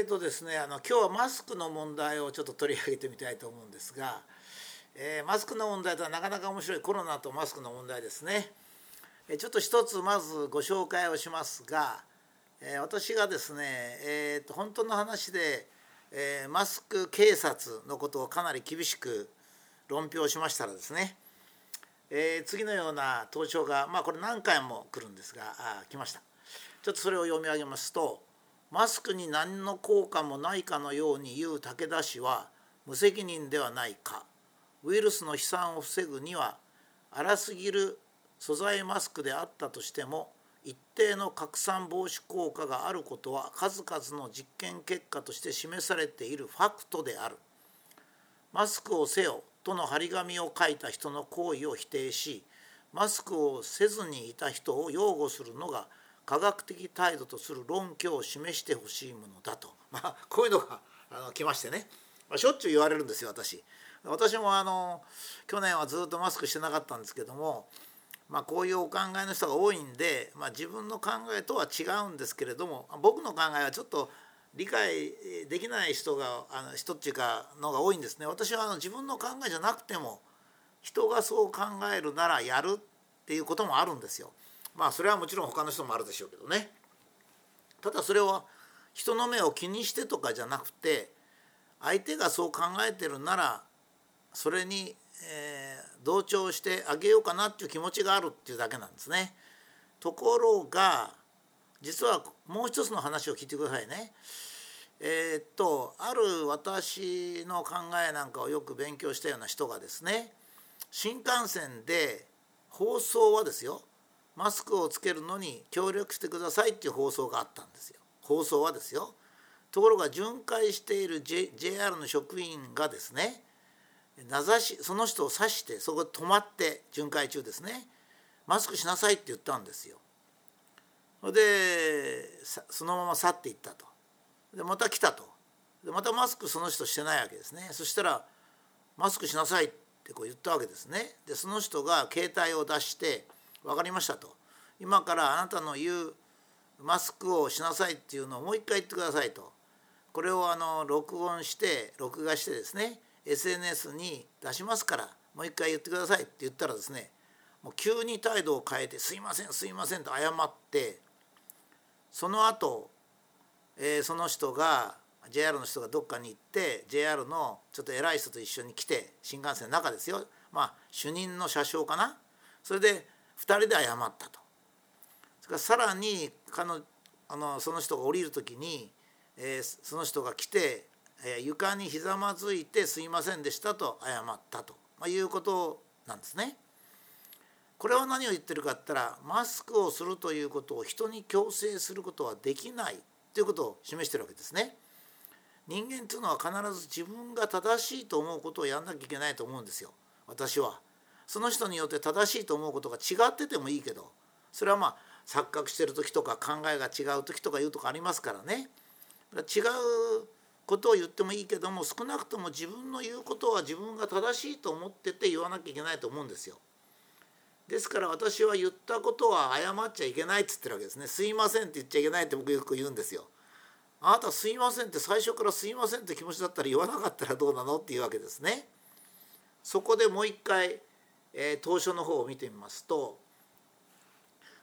えーとですね、あの今日はマスクの問題をちょっと取り上げてみたいと思うんですが、えー、マスクの問題とはなかなか面白いコロナとマスクの問題ですね。えー、ちょっと一つまずご紹介をしますが、えー、私がですね、えーと、本当の話で、えマスク警察のことをかなり厳しく論評しましたらですね、え次のような投書がまあこれ何回も来るんですがあ来ました。ちょっとそれを読み上げますとマスクに何の効果もないかのように言う武田氏は無責任ではないかウイルスの飛散を防ぐには荒すぎる素材マスクであったとしても一定の拡散防止効果があることは数々の実験結果として示されているファクトである。マスクをせよとの張り紙を書いた人の行為を否定しマスクをせずにいた人を擁護するのが科学的態度とする論拠を示してほしいものだと、まあ、こういうのがあの来ましてね、まあ、しょっちゅう言われるんですよ私。私もあの去年はずっとマスクしてなかったんですけども、まあ、こういうお考えの人が多いんで、まあ、自分の考えとは違うんですけれども僕の考えはちょっと理解できない人があの人っていうかのが多いんですね。私はあの自分の考えじゃなくても人がそう考えるならやるっていうこともあるんですよ。まあそれはもちろん他の人もあるでしょうけどねただそれは人の目を気にしてとかじゃなくて相手がそう考えてるならそれに、えー、同調してあげようかなっていう気持ちがあるっていうだけなんですね。ところが実はもう一つの話を聞いてくださいね。えー、っとある私の考えなんかをよく勉強したような人がですね新幹線で放送はですよマスクをつけるのに協力してくださいっていう放送があったんですよ。放送はですよ。ところが巡回している、J、JR の職員がですね名指しその人を指してそこで止まって巡回中ですね。マスクしなさいって言ったんですよ。でそのまま去っていったと。でまた来たと。でまたマスクその人してないわけですね。そしたら「マスクしなさい」ってこう言ったわけですね。でその人が携帯を出して「分かりましたと。今からあなたの言うマスクをしなさいっていうのをもう一回言ってくださいと。これをあの録音して録画してですね SNS に出しますからもう一回言ってくださいって言ったらですねもう急に態度を変えて「すいませんすいません」と謝ってその後、えー、その人が JR の人がどっかに行って JR のちょっと偉い人と一緒に来て新幹線の中ですよ。まあ主任の車掌かな。それで2人で謝ったと。それからさらに彼のあのその人が降りる時に、えー、その人が来て、えー、床にひざまずいて「すいませんでした」と謝ったと、まあ、いうことなんですね。これは何を言ってるかって言ったらマスクをするということを人に強制することはできないということを示してるわけですね。人間というのは必ず自分が正しいと思うことをやんなきゃいけないと思うんですよ私は。その人によって正しいと思うことが違っててもいいけどそれはまあ錯覚してる時とか考えが違う時とかいうとこありますからね違うことを言ってもいいけども少なくとも自分の言うことは自分が正しいと思ってて言わなきゃいけないと思うんですよ。ですから私は言ったことは謝っちゃいけないっつってるわけですね。すいませんって言っちゃいけないって僕よく言うんですよ。あなたすいませんって最初からすいませんって気持ちだったら言わなかったらどうなのっていうわけですね。そこでもう一回え、当初の方を見てみますと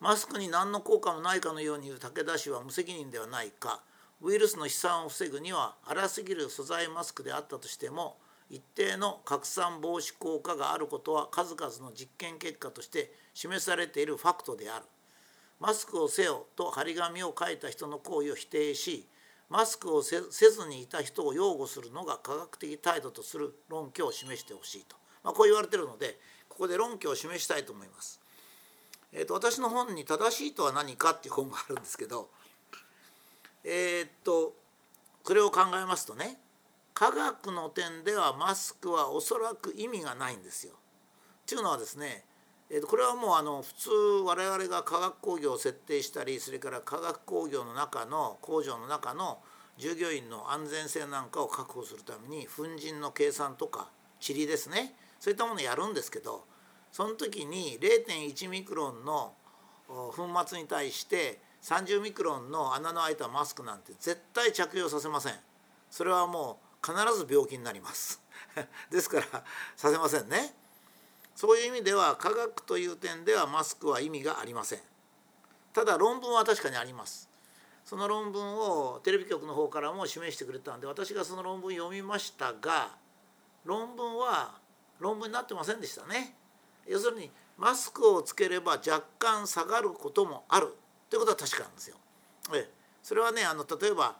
マスクに何の効果もないかのように言う武田氏は無責任ではないかウイルスの飛散を防ぐには荒すぎる素材マスクであったとしても一定の拡散防止効果があることは数々の実験結果として示されているファクトである。マスクをせよと張り紙を書いた人の行為を否定しマスクをせずにいた人を擁護するのが科学的態度とする論拠を示してほしいと、まあ、こう言われてるのでここで論拠を示したいと思います。えーと、私の本に「正しいとは何か」っていう本があるんですけどえっ、とこれを考えますとね科学の点ではマスクはおそらく意味がないんですよ。っていうのはですねえー、とこれはもうあの普通我々が化学工業を設定したりそれから化学工業の中の工場の中の従業員の安全性なんかを確保するために粉塵の計算とか塵ですねそういったものをやるんですけどその時に0.1ミクロンの粉末に対して30ミクロンの穴の開いたマスクなんて絶対着用させません。それはもう必ず病気になります。ですからさせませんね。そういう意味では科学という点ではマスクは意味がありません。ただ論文は確かにあります。その論文をテレビ局の方からも示してくれたんで私がその論文読みましたが論文は論文になってませんでしたね。要するにマスクをつければ若干下がることもある。ということは確かなんですよ。えそれはねあの例えば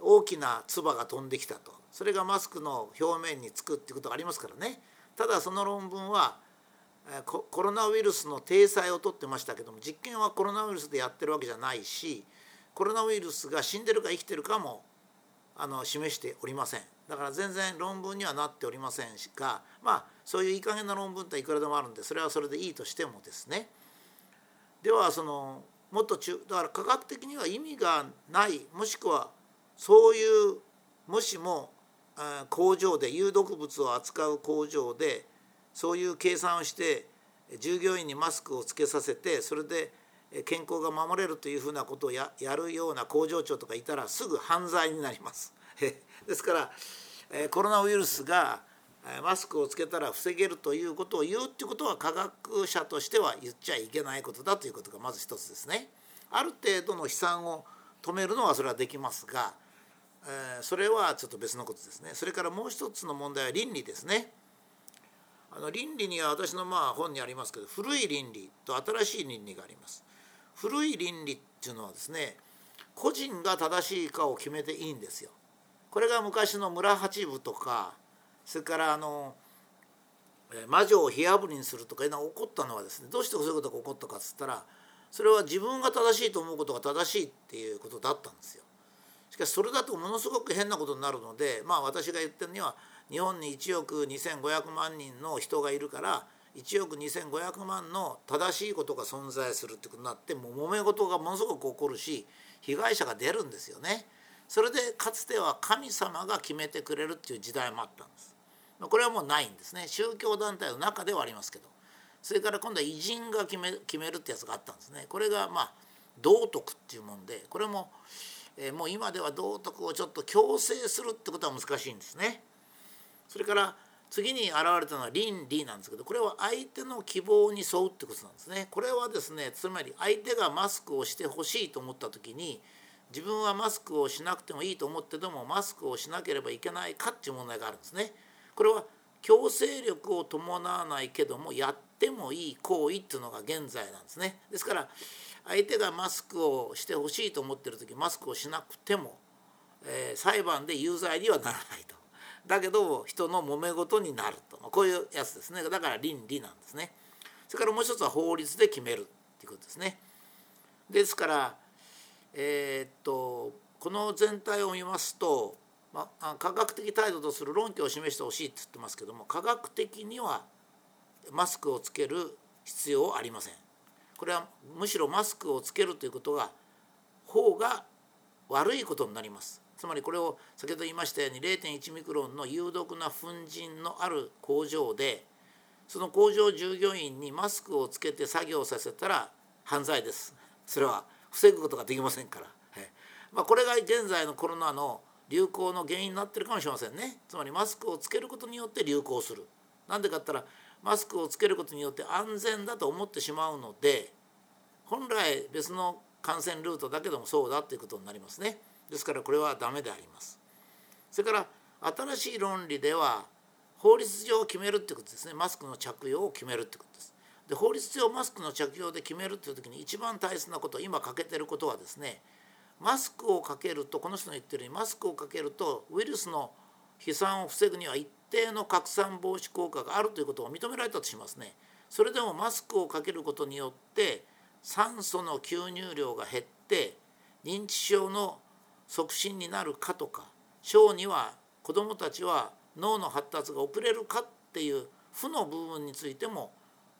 大きな唾が飛んできたと。それがマスクの表面につくっていうことがありますからね。ただその論文はコロナウイルスの体裁をとってましたけども実験はコロナウイルスでやってるわけじゃないしコロナウイルスが死んでるか生きてるかもあの示しておりません。だから全然論文にはなっておりませんがまあそういういい加減な論文っていくらでもあるんでそれはそれでいいとしてもですね。ではそのもっと中だから科学的には意味がないもしくはそういうもしも工場で有毒物を扱う工場でそういう計算をして従業員にマスクをつけさせてそれで健康が守れるというふうなことをやるような工場長とかいたらすぐ犯罪になります。ですからコロナウイルスがマスクをつけたら防げるということを言うっていうことは科学者としては言っちゃいけないことだということがまず一つですね。ある程度の飛散を止めるのはそれはできますが、えそれはちょっと別のことですね。それからもう一つの問題は倫理ですね。あの倫理には私のまあ本にありますけど古い倫理と新しい倫理があります。古い倫理っていうのはですね個人が正しいかを決めていいんですよ。これが昔の村八部とかそれからあの魔女を火あぶりにするとかいうのが起こったのはですねどうしてそういうことが起こったかっつったらそれは自分が正しいと思うことが正しいっていうことだったんですよ。しかしそれだとものすごく変なことになるのでまあ私が言ってるには日本に1億2,500万人の人がいるから1億2,500万の正しいことが存在するってことになってもう揉め事がものすごく起こるし被害者が出るんですよね。それでかつては神様が決めてくれるっていう時代もあったんです。これはもうないんですね宗教団体の中ではありますけどそれから今度は偉人が決め決めるってやつがあったんですねこれがまあ道徳っていうもんでこれも、えー、もう今では道徳をちょっと強制するってことは難しいんですねそれから次に現れたのは倫理なんですけどこれは相手の希望に沿うってことなんですねこれはですねつまり相手がマスクをしてほしいと思った時に自分はマスクをしなくてもいいと思ってでもマスクをしなければいけないかっていう問題があるんですね。これは強制力を伴わないけどもやってもいい行為っていうのが現在なんですね。ですから相手がマスクをしてほしいと思ってる時マスクをしなくても、えー、裁判で有罪にはならないと。だけど人の揉め事になるとこういうやつですねだから倫理なんですね。それからもう一つは法律で決めるっていうことですね。ですからえー、っとこの全体を見ますとまあ、科学的態度とする論拠を示してほしいって言ってますけども科学的にはマスクをつける必要はありません。これはむしろマスクをつけるということが方が悪いことになります。つまりこれを先ほど言いましたように0.1ミクロンの有毒な粉塵のある工場でその工場従業員にマスクをつけて作業させたら犯罪です。それは防ぐことができませんから。まあ、これが現在のコロナの流行の原因になってるかもしれませんねつまりマスクをつけることによって流行するなんでかったらマスクをつけることによって安全だと思ってしまうので本来別の感染ルートだけどもそうだということになりますねですからこれはダメであります。それから新しい論理では法律上決めるってことですね。マスクの着用を決めるってことです。で法律上マスクの着用で決めるっていう時に一番大切なこと今欠けてることはですねマスクをかけるとこの人の言ってるようにマスクをかけるとウイルスの飛散を防ぐには一定の拡散防止効果があるということを認められたとしますね。それでもマスクをかけることによって酸素の吸入量が減って認知症の促進になるかとか小には子どもたちは脳の発達が遅れるかっていう負の部分についても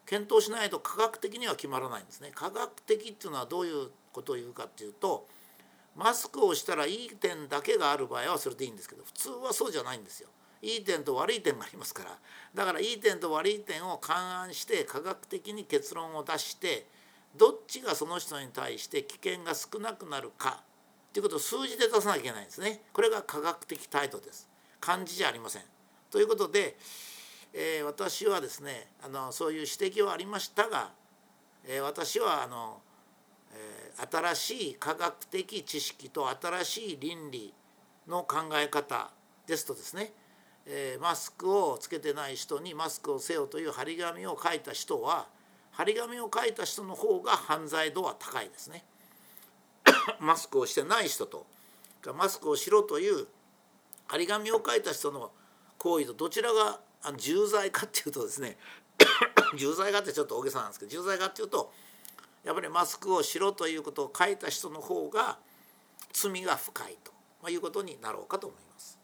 検討しないと科学的には決まらないんですね。科学的っていうのはどういうことを言うかっていうとマスクをしたらいい点だけがある場合はそれでいいんですけど普通はそうじゃないんですよ。いい点と悪い点がありますからだからいい点と悪い点を勘案して科学的に結論を出してどっちがその人に対して危険が少なくなるかということを数字で出さなきゃいけないんですね。これが科学的態度です。漢字じゃありません。ということで、えー、私はですねあのそういう指摘はありましたが、えー、私はあの、えー、新しい科学的知識と新しい倫理の考え方ですとですね、えマスクをつけてない人にマスクをせよという張り紙を書いた人は張り紙を書いた人の方が犯罪度は高いですね。マスクをしてない人とマスクをしろという張り紙を書いた人の行為とどちらが重罪かっていうとですね 重罪かってちょっと大げさなんですけど重罪かっていうとやっぱりマスクをしろということを書いた人の方が罪が深いということになろうかと思います。